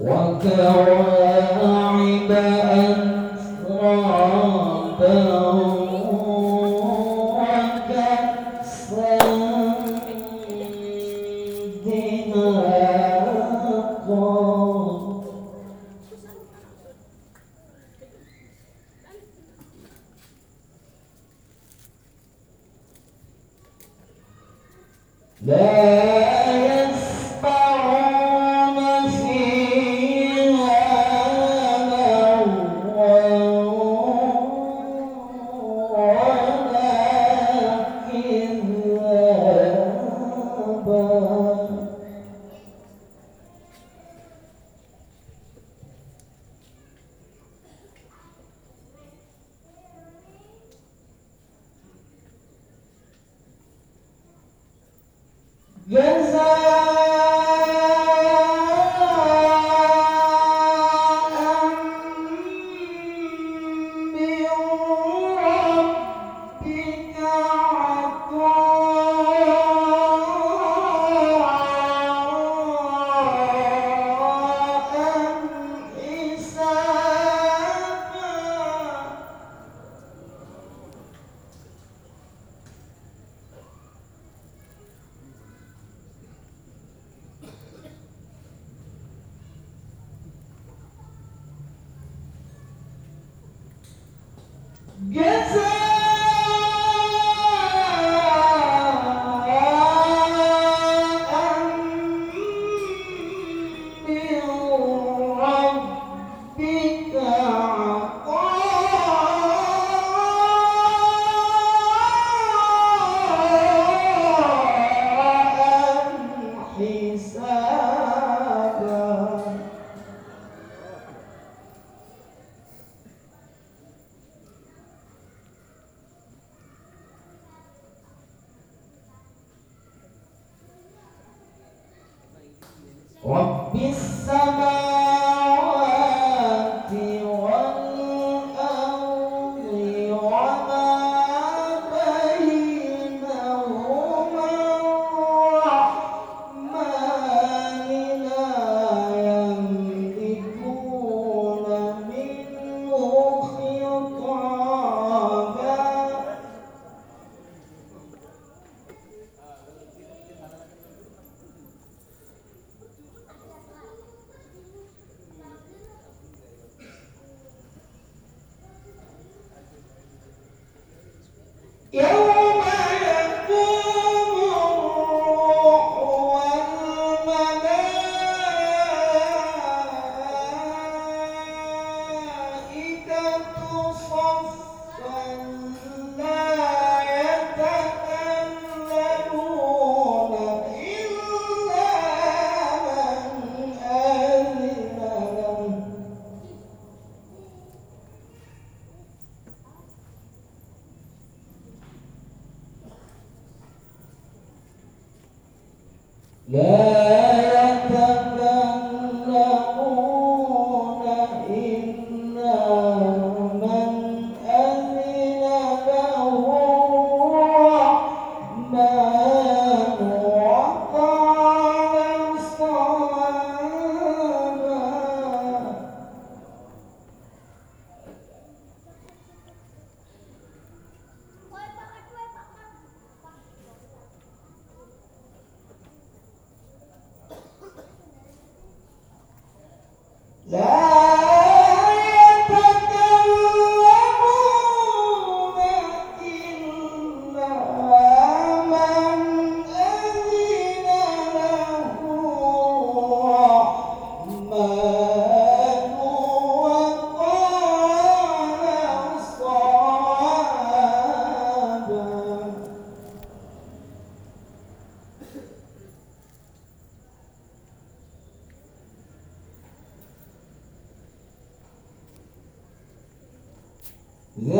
وتوالى Senhor. Deus Yes, Ó, pensa Bom.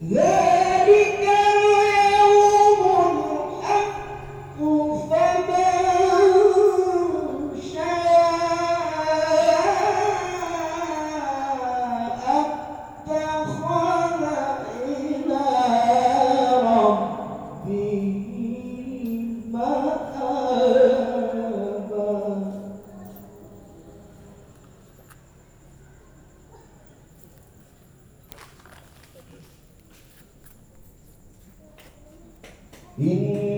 Yeah. In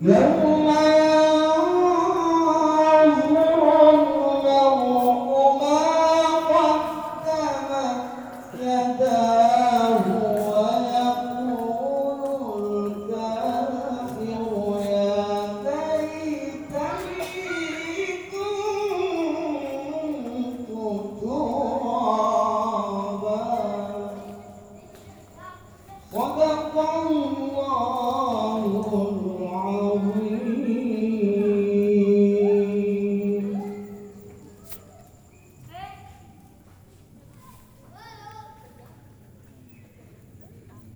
Yeah. صدق الله العظيم.